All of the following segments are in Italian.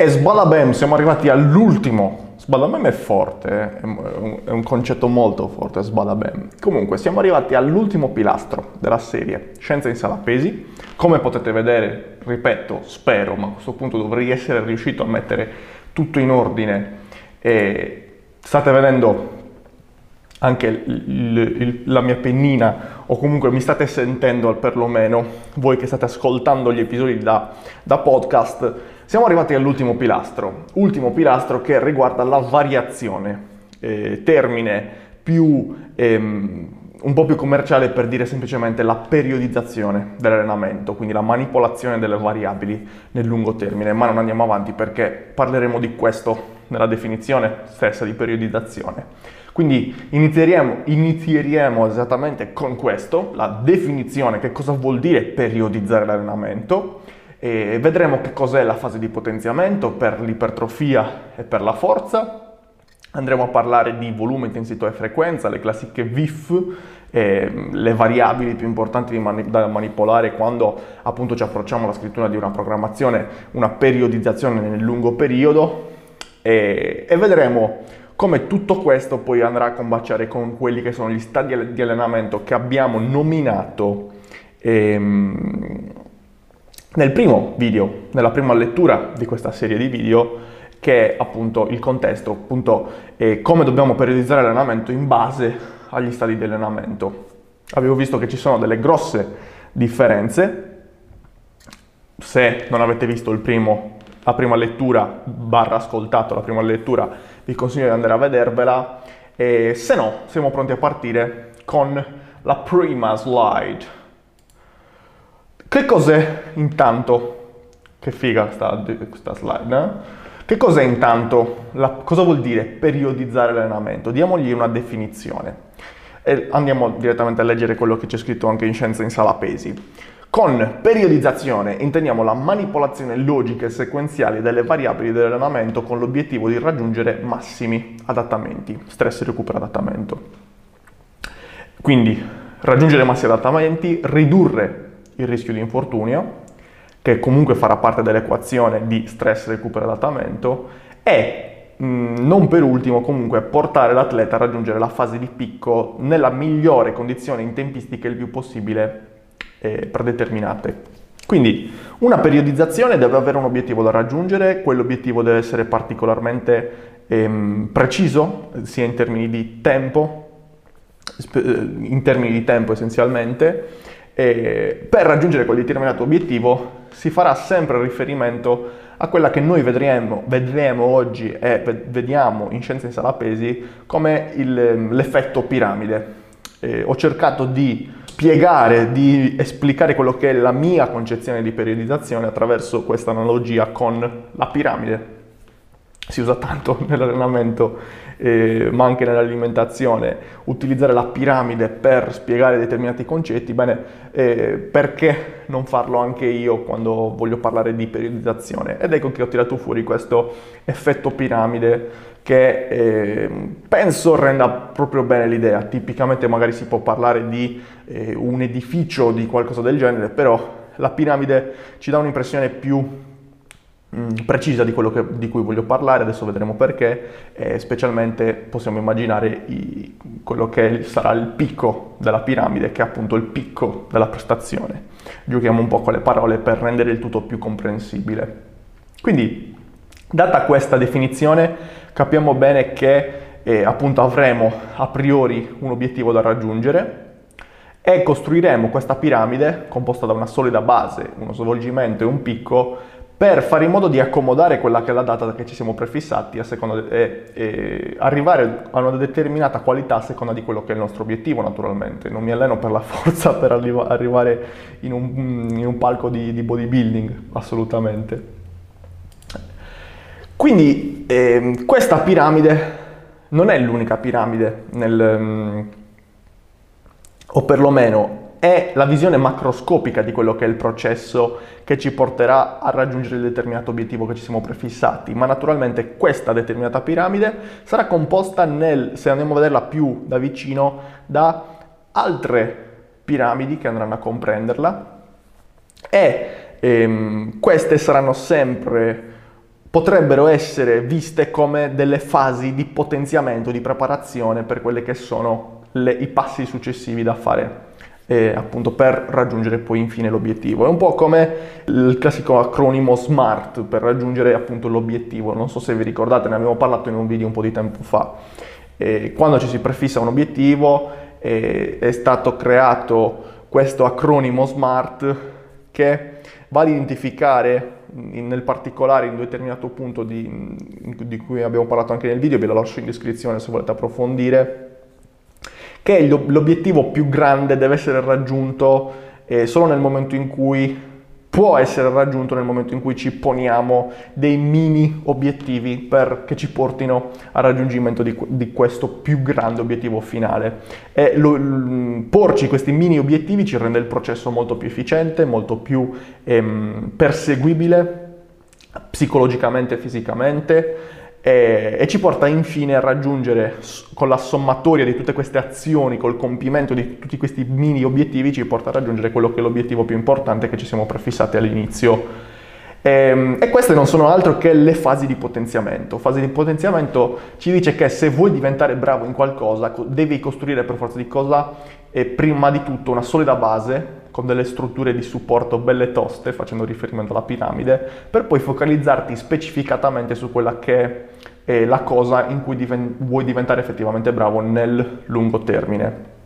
E sbalabem, siamo arrivati all'ultimo. Sbalabem è forte, è un, è un concetto molto forte, sbalabem. Comunque, siamo arrivati all'ultimo pilastro della serie, Scienza in sala pesi. Come potete vedere, ripeto, spero, ma a questo punto dovrei essere riuscito a mettere tutto in ordine. E state vedendo anche il, il, la mia pennina o comunque mi state sentendo perlomeno voi che state ascoltando gli episodi da, da podcast siamo arrivati all'ultimo pilastro, ultimo pilastro che riguarda la variazione, eh, termine più, ehm, un po' più commerciale per dire semplicemente la periodizzazione dell'allenamento, quindi la manipolazione delle variabili nel lungo termine, ma non andiamo avanti perché parleremo di questo nella definizione stessa di periodizzazione. Quindi inizieremo, inizieremo esattamente con questo, la definizione, che cosa vuol dire periodizzare l'allenamento, e vedremo che cos'è la fase di potenziamento per l'ipertrofia e per la forza. Andremo a parlare di volume, intensità e frequenza, le classiche VIF, eh, le variabili più importanti mani- da manipolare quando appunto ci approcciamo alla scrittura di una programmazione, una periodizzazione nel lungo periodo e, e vedremo come tutto questo poi andrà a combaciare con quelli che sono gli stadi di allenamento che abbiamo nominato ehm, nel primo video, nella prima lettura di questa serie di video, che è appunto il contesto, appunto eh, come dobbiamo periodizzare l'allenamento in base agli stadi di allenamento. Avevo visto che ci sono delle grosse differenze. Se non avete visto primo, la prima lettura, barra ascoltato la prima lettura, vi consiglio di andare a vedervela. E se no, siamo pronti a partire con la prima slide. Che cos'è intanto? Che figa sta, questa slide, eh? Che cos'è intanto? La, cosa vuol dire periodizzare l'allenamento? Diamogli una definizione. E andiamo direttamente a leggere quello che c'è scritto anche in Scienza in Sala Pesi. Con periodizzazione intendiamo la manipolazione logica e sequenziale delle variabili dell'allenamento con l'obiettivo di raggiungere massimi adattamenti, stress, recupero, adattamento. Quindi raggiungere massimi adattamenti, ridurre il rischio di infortunio, che comunque farà parte dell'equazione di stress, recupero e adattamento, e mh, non per ultimo comunque portare l'atleta a raggiungere la fase di picco nella migliore condizione in tempistiche il più possibile eh, predeterminate. Quindi una periodizzazione deve avere un obiettivo da raggiungere, quell'obiettivo deve essere particolarmente ehm, preciso, sia in termini di tempo, eh, in termini di tempo essenzialmente, e per raggiungere quel determinato obiettivo si farà sempre riferimento a quella che noi vedremo, vedremo oggi e vediamo in scienza in sala pesi come il, l'effetto piramide. Eh, ho cercato di spiegare, di esplicare quello che è la mia concezione di periodizzazione attraverso questa analogia con la piramide. Si usa tanto nell'allenamento eh, ma anche nell'alimentazione, utilizzare la piramide per spiegare determinati concetti, bene, eh, perché non farlo anche io quando voglio parlare di periodizzazione? Ed ecco che ho tirato fuori questo effetto piramide che eh, penso renda proprio bene l'idea. Tipicamente magari si può parlare di eh, un edificio o di qualcosa del genere, però la piramide ci dà un'impressione più precisa di quello che, di cui voglio parlare, adesso vedremo perché, e specialmente possiamo immaginare i, quello che sarà il picco della piramide, che è appunto il picco della prestazione. Giochiamo un po' con le parole per rendere il tutto più comprensibile. Quindi, data questa definizione, capiamo bene che eh, appunto avremo a priori un obiettivo da raggiungere, e costruiremo questa piramide composta da una solida base, uno svolgimento e un picco per fare in modo di accomodare quella che è la data che ci siamo prefissati e, e arrivare a una determinata qualità a seconda di quello che è il nostro obiettivo naturalmente. Non mi alleno per la forza per arriva, arrivare in un, in un palco di, di, bodybuilding, assolutamente. Quindi eh, questa piramide non è l'unica piramide nel, um, o perlomeno è la visione macroscopica di quello che è il processo che ci porterà a raggiungere il determinato obiettivo che ci siamo prefissati, ma naturalmente questa determinata piramide sarà composta nel, se andiamo a vederla più da vicino, da altre piramidi che andranno a comprenderla. E ehm, queste saranno sempre potrebbero essere viste come delle fasi di potenziamento, di preparazione per quelli che sono le, i passi successivi da fare eh, appunto per raggiungere poi infine l'obiettivo. È un po' come il classico acronimo SMART per raggiungere appunto l'obiettivo. Non so se vi ricordate, ne abbiamo parlato in un video un po' di tempo fa. Eh, quando ci si prefissa un obiettivo eh, è stato creato questo acronimo SMART che va ad identificare nel particolare in un determinato punto di, di, cui abbiamo parlato anche nel video, ve lo lascio in descrizione se volete approfondire, che l'obiettivo più grande deve essere raggiunto eh, solo nel momento in cui può essere raggiunto nel momento in cui ci poniamo dei mini obiettivi per, che ci portino al raggiungimento di, di questo più grande obiettivo finale. Lo, l, porci questi mini obiettivi ci rende il processo molto più efficiente, molto più ehm, perseguibile psicologicamente e fisicamente e, e, ci porta infine a raggiungere con la sommatoria di tutte queste azioni, col compimento di tutti questi mini obiettivi, ci porta a raggiungere quello che è l'obiettivo più importante che ci siamo prefissati all'inizio. E, ehm, e queste non sono altro che le fasi di potenziamento. Fase di potenziamento ci dice che se vuoi diventare bravo in qualcosa, devi costruire per forza di cosa, e prima di tutto una solida base con delle strutture di supporto belle toste, facendo riferimento alla piramide, per poi focalizzarti specificatamente su quella che è la cosa in cui diven- vuoi diventare effettivamente bravo nel lungo termine.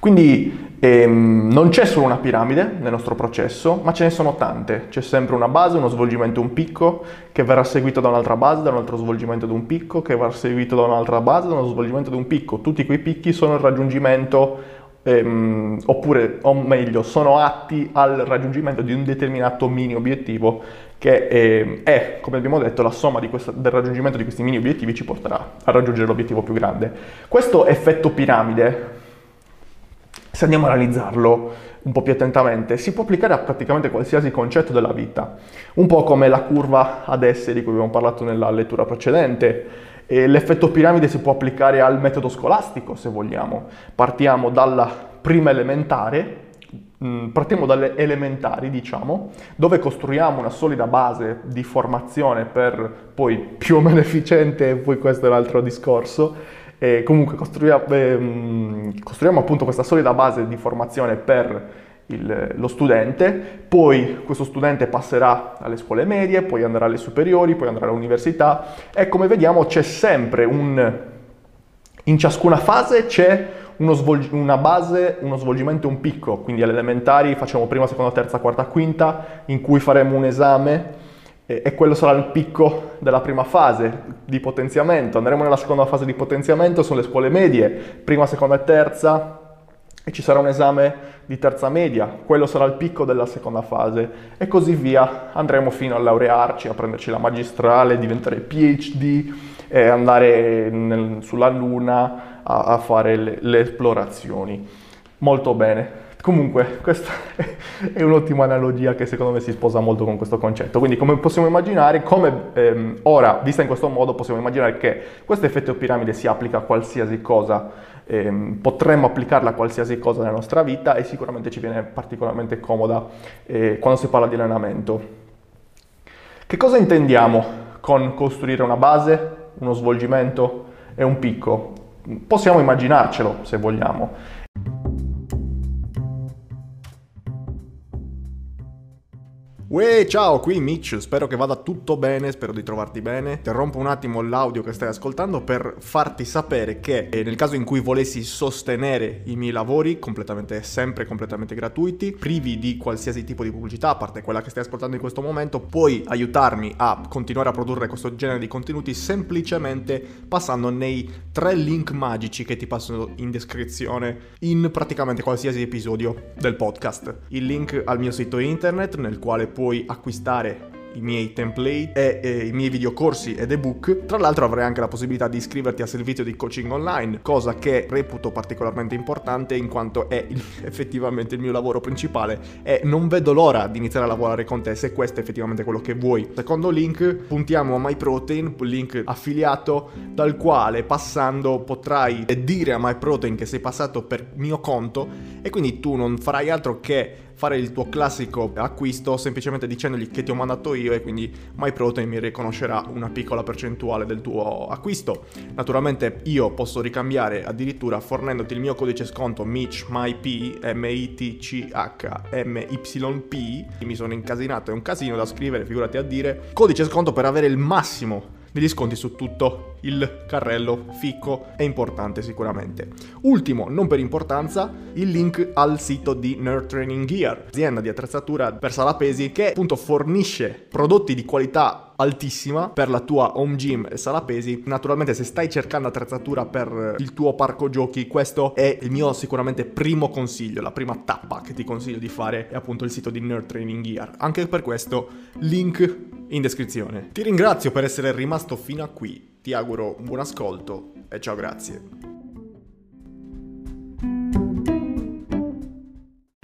Quindi ehm, non c'è solo una piramide nel nostro processo, ma ce ne sono tante. C'è sempre una base, uno svolgimento, un picco, che verrà seguito da un'altra base, da un altro svolgimento di un picco, che verrà seguito da un'altra base, da uno svolgimento di un picco. Tutti quei picchi sono il raggiungimento ehm, oppure, o meglio, sono atti al raggiungimento di un determinato mini obiettivo che eh, è, come abbiamo detto, la somma questa, del raggiungimento di questi mini obiettivi ci porterà a raggiungere l'obiettivo più grande. Questo effetto piramide, se andiamo a analizzarlo un po' più attentamente, si può applicare a praticamente qualsiasi concetto della vita, un po' come la curva ad S di cui abbiamo parlato nella lettura precedente, e l'effetto piramide si può applicare al metodo scolastico, se vogliamo. Partiamo dalla prima elementare, mm, partiamo dalle elementari, diciamo, dove costruiamo una solida base di formazione per poi più o meno efficiente, poi questo è l'altro discorso. E comunque costruiamo, eh, costruiamo appunto questa solida base di formazione per il, lo studente, poi questo studente passerà alle scuole medie, poi andrà alle superiori, poi andrà all'università e come vediamo c'è sempre un... in ciascuna fase c'è svol- una base, uno svolgimento un picco, quindi alle elementari facciamo prima, seconda, terza, quarta, quinta, in cui faremo un esame e quello sarà il picco della prima fase di potenziamento. Andremo nella seconda fase di potenziamento, sono le scuole medie, prima, seconda e terza, e ci sarà un esame di terza media, quello sarà il picco della seconda fase e così via. Andremo fino a laurearci, a prenderci la magistrale, diventare PhD e andare nel, sulla Luna a, a fare le, le esplorazioni. Molto bene. Comunque, questa è un'ottima analogia che secondo me si sposa molto con questo concetto. Quindi, come possiamo immaginare, come ehm, ora, vista in questo modo, possiamo immaginare che questo effetto piramide si applica a qualsiasi cosa, ehm, potremmo applicarla a qualsiasi cosa nella nostra vita e sicuramente ci viene particolarmente comoda eh, quando si parla di allenamento. Che cosa intendiamo con costruire una base, uno svolgimento e un picco? Possiamo immaginarcelo se vogliamo. Uè, ciao, qui Mitch, spero che vada tutto bene, spero di trovarti bene. Interrompo un attimo l'audio che stai ascoltando per farti sapere che eh, nel caso in cui volessi sostenere i miei lavori, completamente, sempre completamente gratuiti, privi di qualsiasi tipo di pubblicità, a parte quella che stai ascoltando in questo momento, puoi aiutarmi a continuare a produrre questo genere di contenuti semplicemente passando nei tre link magici che ti passo in descrizione in praticamente qualsiasi episodio del podcast. Il link al mio sito internet nel quale puoi puoi acquistare i miei template e, e, i miei videocorsi ed ebook. Tra l'altro avrai anche la possibilità di iscriverti al servizio di coaching online, cosa che reputo particolarmente importante in quanto è il, effettivamente il mio lavoro principale e non vedo l'ora di iniziare a lavorare con te se questo è effettivamente quello che vuoi. Secondo link puntiamo a MyProtein, link affiliato dal quale passando potrai dire a MyProtein che sei passato per mio conto e quindi tu non farai altro che fare il tuo classico acquisto semplicemente dicendogli che ti ho mandato io e quindi MyProtein mi riconoscerà una piccola percentuale del tuo acquisto. Naturalmente io posso ricambiare addirittura fornendoti il mio codice sconto MITCH M-I-T-C-H-M-Y-P. Mi sono incasinato, è un casino da scrivere, figurati a dire. Codice sconto per avere il massimo degli sconti su tutto il carrello ficco è importante sicuramente. Ultimo, non per importanza, il link al sito di Nerd Training Gear, azienda di attrezzatura per sala pesi che appunto fornisce prodotti di qualità altissima per la tua home gym e sala pesi. Naturalmente se stai cercando attrezzatura per il tuo parco giochi, questo è il mio sicuramente primo consiglio, la prima tappa che ti consiglio di fare è appunto il sito di Nerd Training Gear. Anche per questo link in descrizione. Ti ringrazio per essere rimasto fino a qui, ti auguro un buon ascolto e ciao grazie.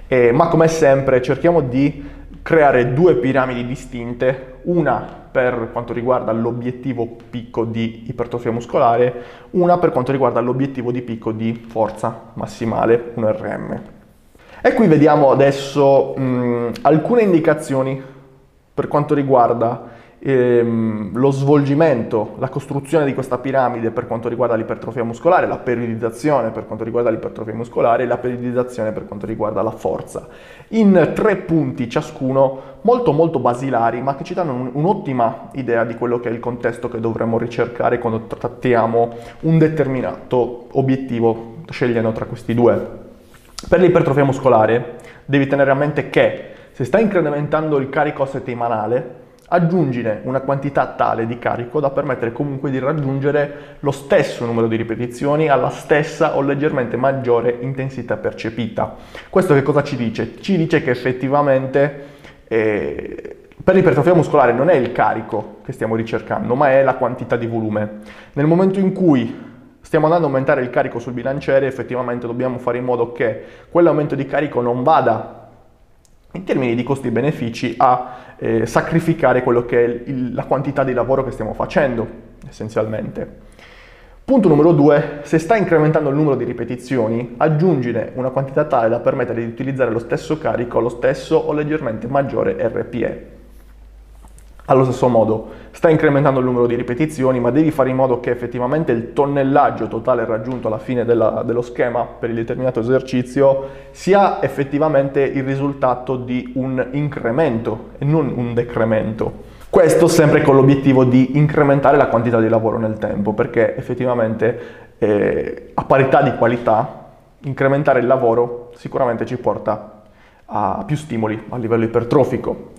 Eh, ma come sempre cerchiamo di creare due piramidi distinte, una per quanto riguarda l'obiettivo picco di ipertrofia muscolare, una per quanto riguarda l'obiettivo di picco di forza massimale, un RM. E qui vediamo adesso mh, alcune indicazioni per quanto riguarda ehm, lo svolgimento, la costruzione di questa piramide per quanto riguarda l'ipertrofia muscolare, la periodizzazione per quanto riguarda l'ipertrofia muscolare e la periodizzazione per quanto riguarda la forza. In tre punti ciascuno molto molto basilari ma che ci danno un, un'ottima idea di quello che è il contesto che dovremmo ricercare quando trattiamo un determinato obiettivo scegliendo tra questi due. Per l'ipertrofia muscolare devi tenere a mente che se stai incrementando il carico settimanale, aggiungine una quantità tale di carico da permettere comunque di raggiungere lo stesso numero di ripetizioni alla stessa o leggermente maggiore intensità percepita. Questo che cosa ci dice? Ci dice che effettivamente eh, per l'ipertrofia muscolare non è il carico che stiamo ricercando, ma è la quantità di volume. Nel momento in cui stiamo andando a aumentare il carico sul bilanciere, effettivamente dobbiamo fare in modo che quell'aumento di carico non vada in termini di costi-benefici a eh, sacrificare quello che è il, la quantità di lavoro che stiamo facendo, essenzialmente. Punto numero due, se stai incrementando il numero di ripetizioni, aggiungine una quantità tale da permettere di utilizzare lo stesso carico, lo stesso o leggermente maggiore RPE. Allo stesso modo, stai incrementando il numero di ripetizioni, ma devi fare in modo che effettivamente il tonnellaggio totale raggiunto alla fine della, dello schema per il determinato esercizio sia effettivamente il risultato di un incremento e non un decremento. Questo sempre con l'obiettivo di incrementare la quantità di lavoro nel tempo, perché effettivamente eh, a parità di qualità incrementare il lavoro sicuramente ci porta a più stimoli a livello ipertrofico.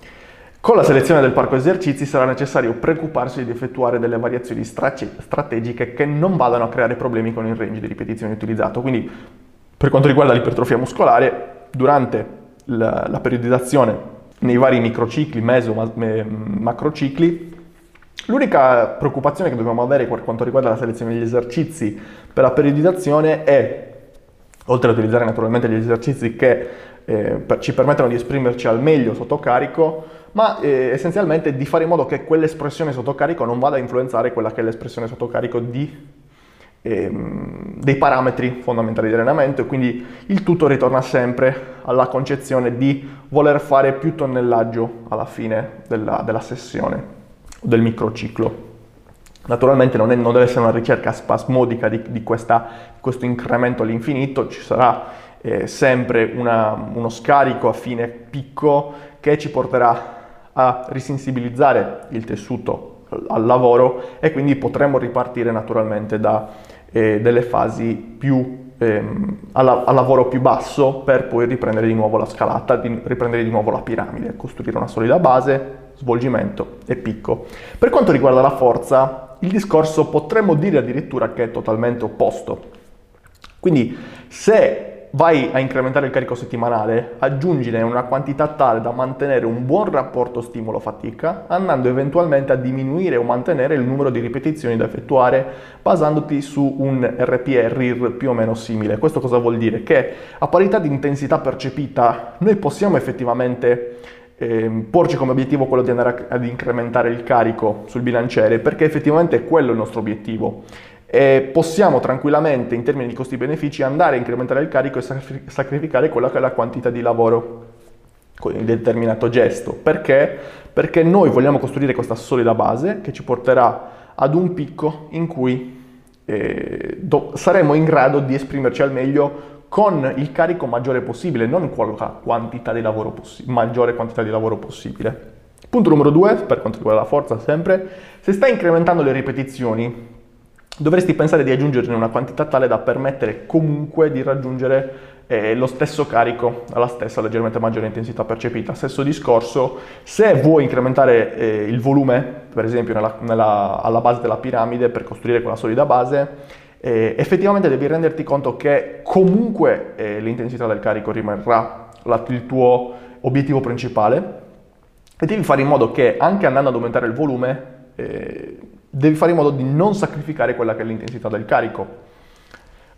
Con la selezione del parco esercizi sarà necessario preoccuparsi di effettuare delle variazioni strategiche che non vadano a creare problemi con il range di ripetizioni utilizzato. Quindi per quanto riguarda l'ipertrofia muscolare, durante la, la periodizzazione nei vari microcicli, meso, ma, macrocicli, l'unica preoccupazione che dobbiamo avere per quanto riguarda la selezione degli esercizi per la periodizzazione è, oltre ad utilizzare naturalmente gli esercizi che eh, per, ci permettono di esprimerci al meglio sotto carico, ma eh, essenzialmente di fare in modo che quell'espressione sotto carico non vada a influenzare quella che è l'espressione sotto carico di, ehm, dei parametri fondamentali di allenamento e quindi il tutto ritorna sempre alla concezione di voler fare più tonnellaggio alla fine della, della sessione o del microciclo. Naturalmente non, è, non, deve essere una ricerca spasmodica di, di questa, questo incremento all'infinito, ci sarà eh, sempre una, uno scarico a fine picco che ci porterà a risensibilizzare il tessuto al lavoro e quindi potremmo ripartire naturalmente da eh, delle fasi più ehm, al, lavoro più basso per poi riprendere di nuovo la scalata, di, riprendere di nuovo la piramide, costruire una solida base, svolgimento e picco. Per quanto riguarda la forza, il discorso potremmo dire addirittura che è totalmente opposto. Quindi se vai a incrementare il carico settimanale, aggiungine una quantità tale da mantenere un buon rapporto stimolo-fatica, andando eventualmente a diminuire o mantenere il numero di ripetizioni da effettuare basandoti su un RPE RIR più o meno simile. Questo cosa vuol dire? Che a parità di intensità percepita noi possiamo effettivamente eh, porci come obiettivo quello di andare ad incrementare il carico sul bilanciere perché effettivamente è quello il nostro obiettivo e possiamo tranquillamente in termini di costi-benefici andare a incrementare il carico e sacrificare quella che è la quantità di lavoro con un determinato gesto. Perché? Perché noi vogliamo costruire questa solida base che ci porterà ad un picco in cui eh, do- saremo in grado di esprimerci al meglio con il carico maggiore possibile, non con la quantità di lavoro possi- maggiore quantità di lavoro possibile. Punto numero due, per quanto riguarda la forza sempre, se stai incrementando le ripetizioni, dovresti pensare di aggiungerne una quantità tale da permettere comunque di raggiungere eh, lo stesso carico alla stessa leggermente maggiore intensità percepita. Stesso discorso, se vuoi incrementare eh, il volume, per esempio nella, nella, alla base della piramide per costruire quella solida base, eh, effettivamente devi renderti conto che comunque eh, l'intensità del carico rimarrà la, il tuo obiettivo principale e devi fare in modo che anche andando ad aumentare il volume, eh, devi fare in modo di non sacrificare quella che è l'intensità del carico,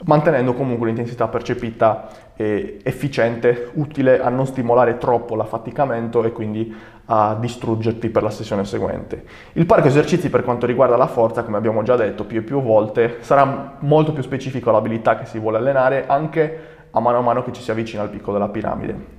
mantenendo comunque l'intensità percepita eh, efficiente, utile a non stimolare troppo l'affaticamento e quindi a distruggerti per la sessione seguente. Il parco esercizi per quanto riguarda la forza, come abbiamo già detto più e più volte, sarà molto più specifico all'abilità che si vuole allenare anche a mano a mano che ci si avvicina al picco della piramide.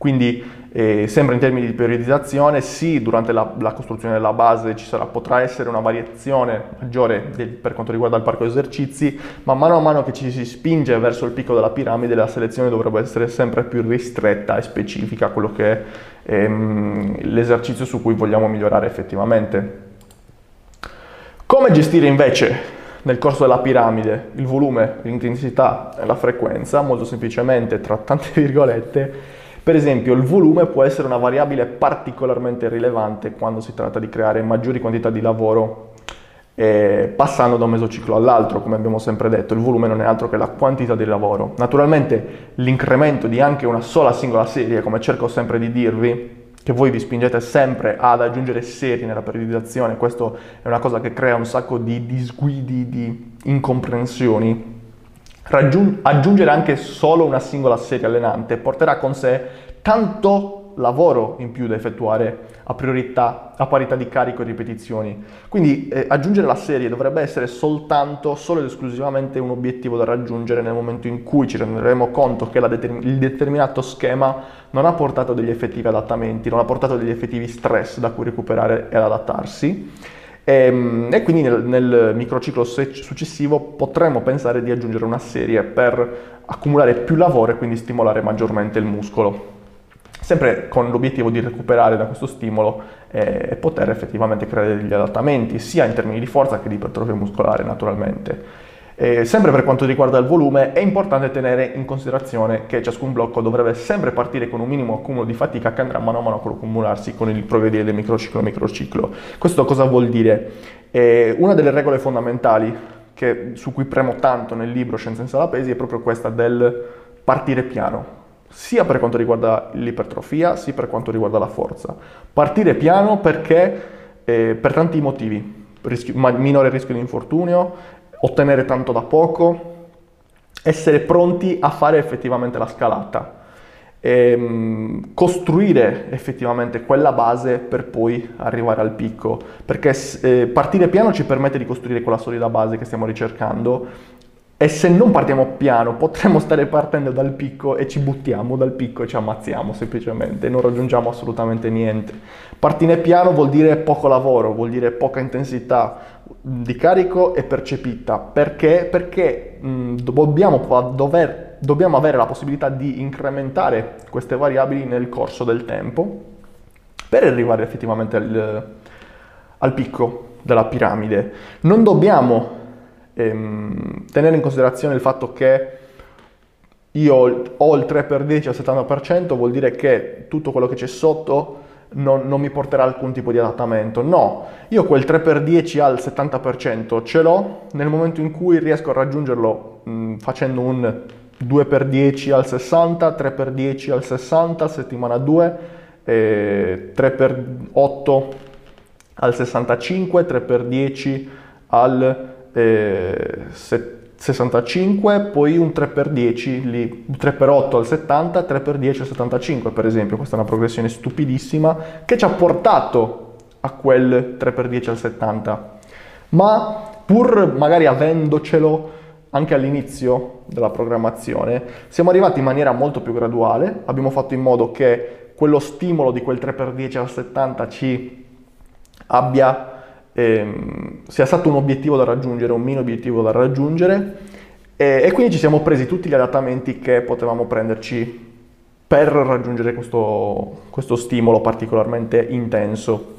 Quindi eh, sempre in termini di periodizzazione, sì, durante la, la costruzione della base sarà, potrà essere una variazione maggiore del, per quanto riguarda il parco esercizi, ma mano a mano che ci si spinge verso il picco della piramide la selezione dovrebbe essere sempre più ristretta e specifica a quello che è ehm, l'esercizio su cui vogliamo migliorare effettivamente. Come gestire invece nel corso della piramide il volume, l'intensità e la frequenza? Molto semplicemente, tra tante virgolette, per esempio, il volume può essere una variabile particolarmente rilevante quando si tratta di creare maggiori quantità di lavoro eh, passando da un mesociclo all'altro, come abbiamo sempre detto, il volume non è altro che la quantità di lavoro. Naturalmente l'incremento di anche una sola singola serie, come cerco sempre di dirvi, che voi vi spingete sempre ad aggiungere serie nella periodizzazione, questo è una cosa che crea un sacco di disguidi, di incomprensioni, aggiungere anche solo una singola serie allenante porterà con sé tanto lavoro in più da effettuare a, priorità, a parità di carico e ripetizioni. Quindi eh, aggiungere la serie dovrebbe essere soltanto, solo ed esclusivamente un obiettivo da raggiungere nel momento in cui ci renderemo conto che determin- il determinato schema non ha portato degli effettivi adattamenti, non ha portato degli effettivi stress da cui recuperare ed adattarsi e, ehm, e quindi nel, nel microciclo successivo potremmo pensare di aggiungere una serie per accumulare più lavoro e quindi stimolare maggiormente il muscolo sempre con l'obiettivo di recuperare da questo stimolo eh, e poter effettivamente creare degli adattamenti sia in termini di forza che di ipertrofia muscolare naturalmente. Eh, sempre per quanto riguarda il volume, è importante tenere in considerazione che ciascun blocco dovrebbe sempre partire con un minimo accumulo di fatica che andrà mano a mano a accumularsi con il progredire del microciclo microciclo. Questo cosa vuol dire? Eh, una delle regole fondamentali che, su cui premo tanto nel libro Scienza in Sala Pesi è proprio questa del partire piano, sia per quanto riguarda l'ipertrofia, sia per quanto riguarda la forza. Partire piano perché eh, per tanti motivi, rischio, minore rischio di infortunio, ottenere tanto da poco, essere pronti a fare effettivamente la scalata, e, ehm, costruire effettivamente quella base per poi arrivare al picco, perché eh, partire piano ci permette di costruire quella solida base che stiamo ricercando e se non partiamo piano potremmo stare partendo dal picco e ci buttiamo dal picco e ci ammazziamo semplicemente, non raggiungiamo assolutamente niente. Partire piano vuol dire poco lavoro, vuol dire poca intensità, di carico è percepita. Perché? Perché mh, dobbiamo, dover, dobbiamo avere la possibilità di incrementare queste variabili nel corso del tempo per arrivare effettivamente al, al picco della piramide. Non dobbiamo ehm, tenere in considerazione il fatto che io ho il 3 per 10 al 70%, vuol dire che tutto quello che c'è sotto non, non, mi porterà alcun tipo di adattamento. No, io quel 3x10 al 70% ce l'ho nel momento in cui riesco a raggiungerlo mh, facendo un 2x10 al 60, 3x10 al 60, settimana 2, eh, 3x8 al 65, 3x10 al eh, 70. 65, poi un 3x10, lì, 3x8 al 70, 3x10 al 75 per esempio, questa è una progressione stupidissima che ci ha portato a quel 3x10 al 70, ma pur magari avendocelo anche all'inizio della programmazione, siamo arrivati in maniera molto più graduale, abbiamo fatto in modo che quello stimolo di quel 3x10 al 70 ci abbia, ehm, sia stato un obiettivo da raggiungere, un mini obiettivo da raggiungere e, e quindi ci siamo presi tutti gli adattamenti che potevamo prenderci per raggiungere questo, questo stimolo particolarmente intenso.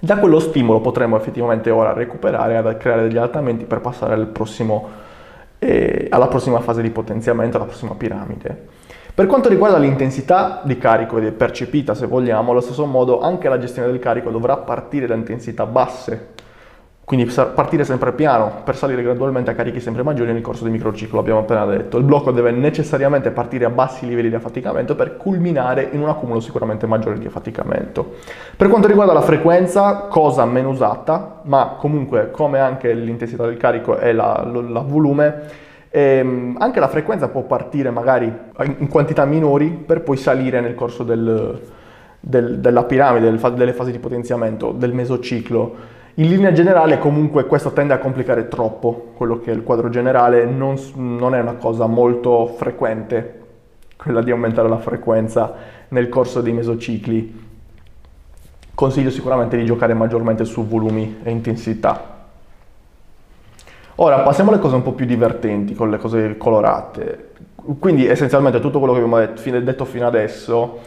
Da quello stimolo potremo effettivamente ora recuperare e creare degli adattamenti per passare al prossimo, eh, alla prossima fase di potenziamento, alla prossima piramide. Per quanto riguarda l'intensità di carico percepita, se vogliamo, allo stesso modo anche la gestione del carico dovrà partire da intensità basse, quindi partire sempre piano per salire gradualmente a carichi sempre maggiori nel corso del microciclo, abbiamo appena detto. Il blocco deve necessariamente partire a bassi livelli di affaticamento per culminare in un accumulo sicuramente maggiore di affaticamento. Per quanto riguarda la frequenza, cosa meno usata, ma comunque come anche l'intensità del carico e la volume, e ehm, anche la frequenza può partire magari in quantità minori per poi salire nel corso del, del, della piramide, delle fasi di potenziamento, del mesociclo. In linea generale comunque questo tende a complicare troppo quello che è il quadro generale, non, non è una cosa molto frequente quella di aumentare la frequenza nel corso dei mesocicli. Consiglio sicuramente di giocare maggiormente su volumi e intensità. Ora passiamo alle cose un po' più divertenti, con le cose colorate. Quindi essenzialmente tutto quello che abbiamo detto fino adesso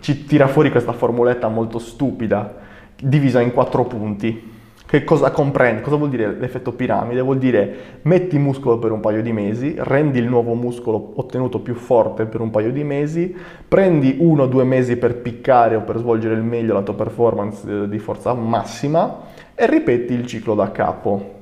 ci tira fuori questa formuletta molto stupida, divisa in quattro punti. Che cosa comprende? Cosa vuol dire l'effetto piramide? Vuol dire metti muscolo per un paio di mesi, rendi il nuovo muscolo ottenuto più forte per un paio di mesi, prendi uno o due mesi per piccare o per svolgere il meglio la tua performance di forza massima e ripeti il ciclo da capo.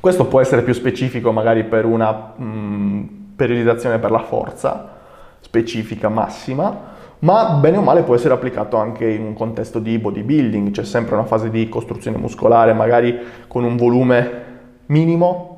Questo può essere più specifico magari per una mh, mm, periodizzazione per la forza specifica massima, ma bene o male può essere applicato anche in un contesto di bodybuilding, c'è sempre una fase di costruzione muscolare, magari con un volume minimo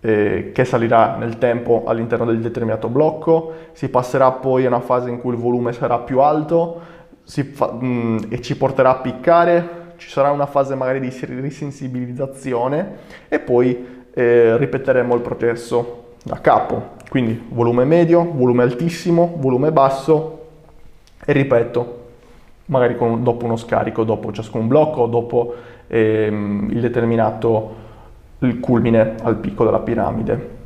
eh, che salirà nel tempo all'interno del determinato blocco, si passerà poi a una fase in cui il volume sarà più alto fa, mh, mm, e ci porterà a piccare, ci sarà una fase magari di risensibilizzazione e poi eh, ripeteremo il processo da capo. Quindi volume medio, volume altissimo, volume basso e ripeto, magari con, dopo uno scarico, dopo ciascun blocco, dopo ehm, il determinato il culmine al picco della piramide.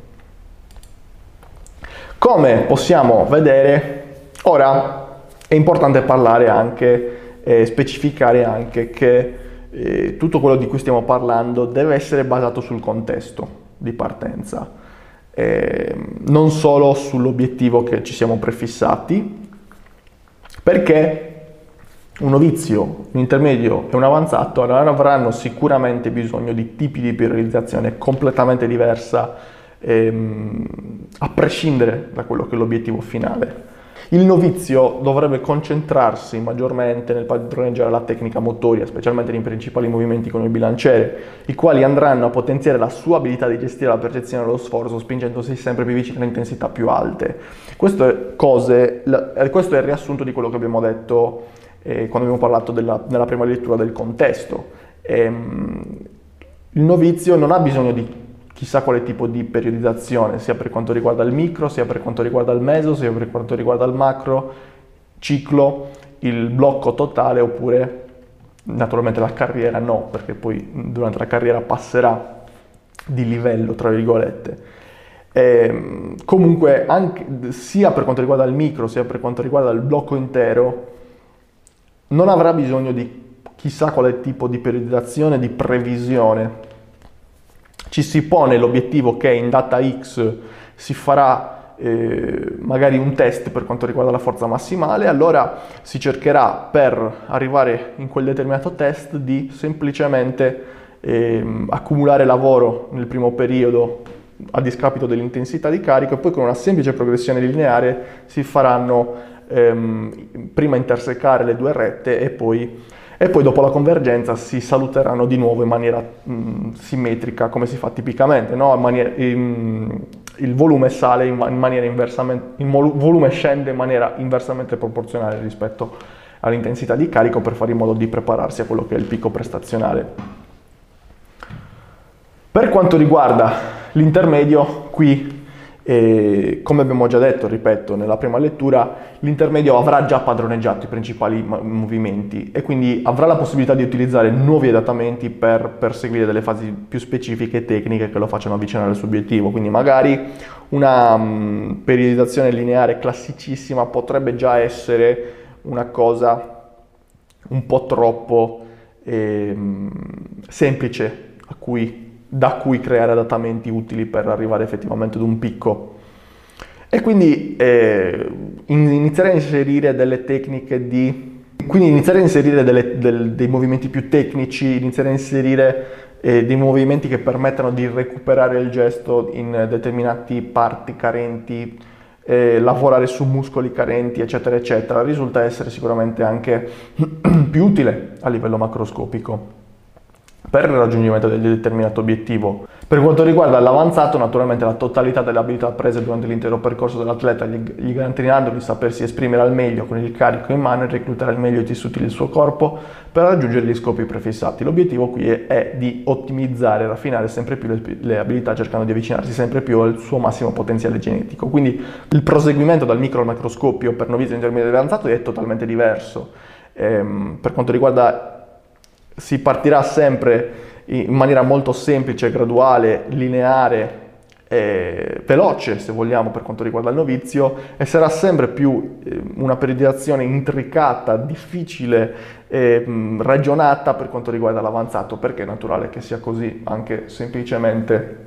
Come possiamo vedere, ora è importante parlare anche e specificare anche che eh, tutto quello di cui stiamo parlando deve essere basato sul contesto di partenza, eh, non solo sull'obiettivo che ci siamo prefissati, perché un novizio, un intermedio e un avanzato avranno sicuramente bisogno di tipi di priorizzazione completamente diversa, ehm, a prescindere da quello che è l'obiettivo finale. Il novizio dovrebbe concentrarsi maggiormente nel padroneggiare la tecnica motoria, specialmente nei principali movimenti come il bilanciere, i quali andranno a potenziare la sua abilità di gestire la percezione dello sforzo, spingendosi sempre più vicino alle intensità più alte. Questo, cose, eh, questo è il riassunto di quello che abbiamo detto eh, quando abbiamo parlato della, nella prima lettura del contesto. Ehm, il novizio non ha bisogno di chissà quale tipo di periodizzazione, sia per quanto riguarda il micro, sia per quanto riguarda il meso, sia per quanto riguarda il macro, ciclo, il blocco totale oppure naturalmente la carriera no, perché poi durante la carriera passerà di livello, tra virgolette. E, ehm, comunque, anche, sia per quanto riguarda il micro, sia per quanto riguarda il blocco intero, non avrà bisogno di chissà quale tipo di periodizzazione, di previsione ci si pone l'obiettivo che in data X si farà eh, magari un test per quanto riguarda la forza massimale, allora si cercherà per arrivare in quel determinato test di semplicemente eh, accumulare lavoro nel primo periodo a discapito dell'intensità di carico e poi con una semplice progressione lineare si faranno ehm, prima intersecare le due rette e poi e poi dopo la convergenza si saluteranno di nuovo in maniera mh, mm, simmetrica come si fa tipicamente, no? maniera, in, il volume sale in, in maniera inversamente, il volume scende in maniera inversamente proporzionale rispetto all'intensità di carico per fare in modo di prepararsi a quello che è il picco prestazionale. Per quanto riguarda l'intermedio, qui E come abbiamo già detto, ripeto, nella prima lettura, l'intermedio avrà già padroneggiato i principali movimenti e quindi avrà la possibilità di utilizzare nuovi adattamenti per perseguire delle fasi più specifiche e tecniche che lo facciano avvicinare al suo obiettivo. Quindi magari una um, periodizzazione lineare classicissima potrebbe già essere una cosa un po' troppo eh, semplice cui, da cui creare adattamenti utili per arrivare effettivamente ad un picco. E quindi eh, iniziare a inserire delle tecniche di... Quindi iniziare a inserire delle, del, dei movimenti più tecnici, iniziare a inserire eh, dei movimenti che permettano di recuperare il gesto in determinati parti carenti, eh, lavorare su muscoli carenti, eccetera, eccetera, risulta essere sicuramente anche più utile a livello macroscopico per il raggiungimento del determinato obiettivo. Per quanto riguarda l'avanzato, naturalmente la totalità delle abilità prese durante l'intero percorso dell'atleta gli garantiranno di sapersi esprimere al meglio con il carico in mano e reclutare al meglio i tessuti del suo corpo per raggiungere gli scopi prefissati. L'obiettivo qui è, di ottimizzare e raffinare sempre più le, abilità cercando di avvicinarsi sempre più al suo massimo potenziale genetico. Quindi il proseguimento dal micro al macroscopio per novizi intermediario avanzato è totalmente diverso. Ehm, per quanto riguarda si partirà sempre in maniera molto semplice, graduale, lineare, e veloce se vogliamo per quanto riguarda il novizio e sarà sempre più eh, una periodizzazione intricata, difficile e ragionata per quanto riguarda l'avanzato perché è naturale che sia così anche semplicemente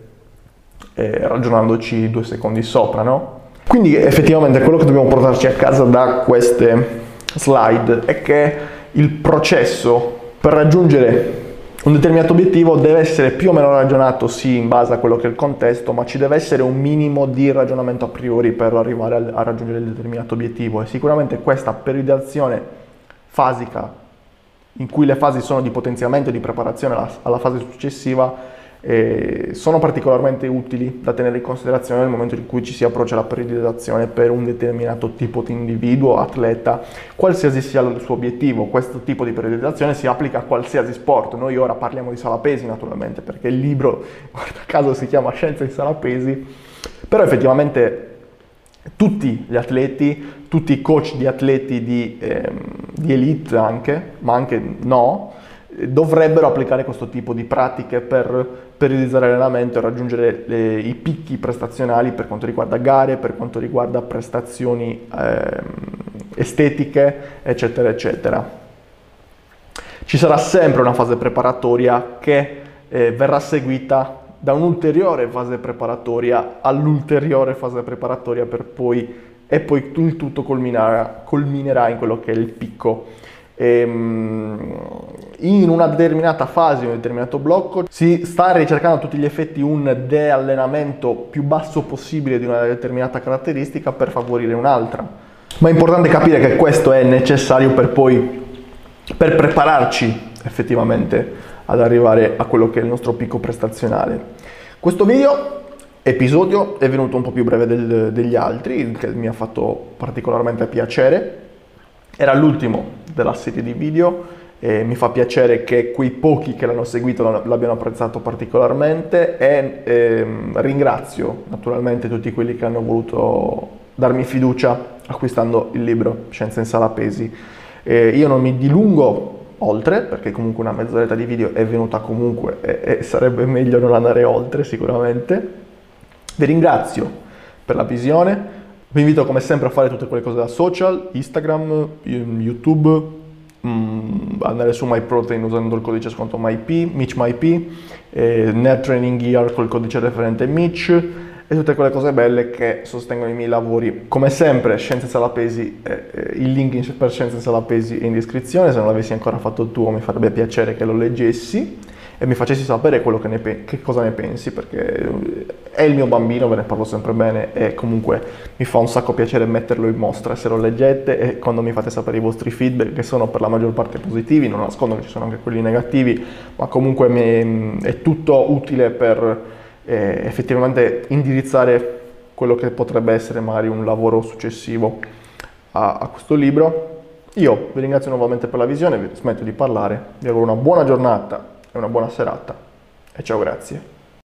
eh, ragionandoci due secondi sopra, no? Quindi effettivamente quello che dobbiamo portarci a casa da queste slide è che il processo per raggiungere un determinato obiettivo deve essere più o meno ragionato sì in base a quello che è il contesto, ma ci deve essere un minimo di ragionamento a priori per arrivare a, raggiungere il determinato obiettivo. E sicuramente questa periodizzazione fasica in cui le fasi sono di potenziamento e di preparazione alla, alla fase successiva eh, sono particolarmente utili da tenere in considerazione nel momento in cui ci si approccia alla periodizzazione per un determinato tipo di individuo, atleta, qualsiasi sia il suo obiettivo. Questo tipo di periodizzazione si applica a qualsiasi sport. Noi ora parliamo di sala pesi naturalmente perché il libro, guarda caso, si chiama Scienza in sala pesi, però effettivamente tutti gli atleti, tutti i coach di atleti di, ehm, di elite anche, ma anche no, dovrebbero applicare questo tipo di pratiche per periodizzare l'allenamento e raggiungere le, i picchi prestazionali per quanto riguarda gare, per quanto riguarda prestazioni eh, estetiche, eccetera, eccetera. Ci sarà sempre una fase preparatoria che eh, verrà seguita da un'ulteriore fase preparatoria all'ulteriore fase preparatoria per poi e poi il tutto culminerà, culminerà in quello che è il picco in una determinata fase, in un determinato blocco, si sta ricercando a tutti gli effetti un de-allenamento più basso possibile di una determinata caratteristica per favorire un'altra. Ma è importante capire che questo è necessario per poi per prepararci effettivamente ad arrivare a quello che è il nostro picco prestazionale. Questo video episodio è venuto un po' più breve del, degli altri, che mi ha fatto particolarmente piacere. Era l'ultimo della serie di video e mi fa piacere che quei pochi che l'hanno seguito l'abbiano apprezzato particolarmente e ehm, ringrazio naturalmente tutti quelli che hanno voluto darmi fiducia acquistando il libro Scienza in Sala Pesi. Eh, io non mi dilungo oltre perché comunque una mezz'oretta di video è venuta comunque e, e sarebbe meglio non andare oltre sicuramente. Vi ringrazio per la visione, vi invito come sempre a fare tutte quelle cose da social, Instagram, YouTube, mm, andare su MyProtein usando il codice sconto MyP, MitchMyP, eh, Net Training Gear col codice referente Mitch e tutte quelle cose belle che sostengono i miei lavori. Come sempre, Scienze Salapesi, eh, eh, il link per Scienze Salapesi è in descrizione, se non l'avessi ancora fatto tu mi farebbe piacere che lo leggessi e mi facessi sapere quello che, pe- che, cosa ne pensi, perché è il mio bambino, ve ne parlo sempre bene e comunque mi fa un sacco piacere metterlo in mostra se lo leggete e quando mi fate sapere i vostri feedback, che sono per la maggior parte positivi, non nascondo che ci sono anche quelli negativi, ma comunque mi, è tutto utile per eh, effettivamente indirizzare quello che potrebbe essere magari un lavoro successivo a, a questo libro. Io vi ringrazio nuovamente per la visione, vi smetto di parlare, vi auguro una buona giornata e una buona serata e ciao grazie.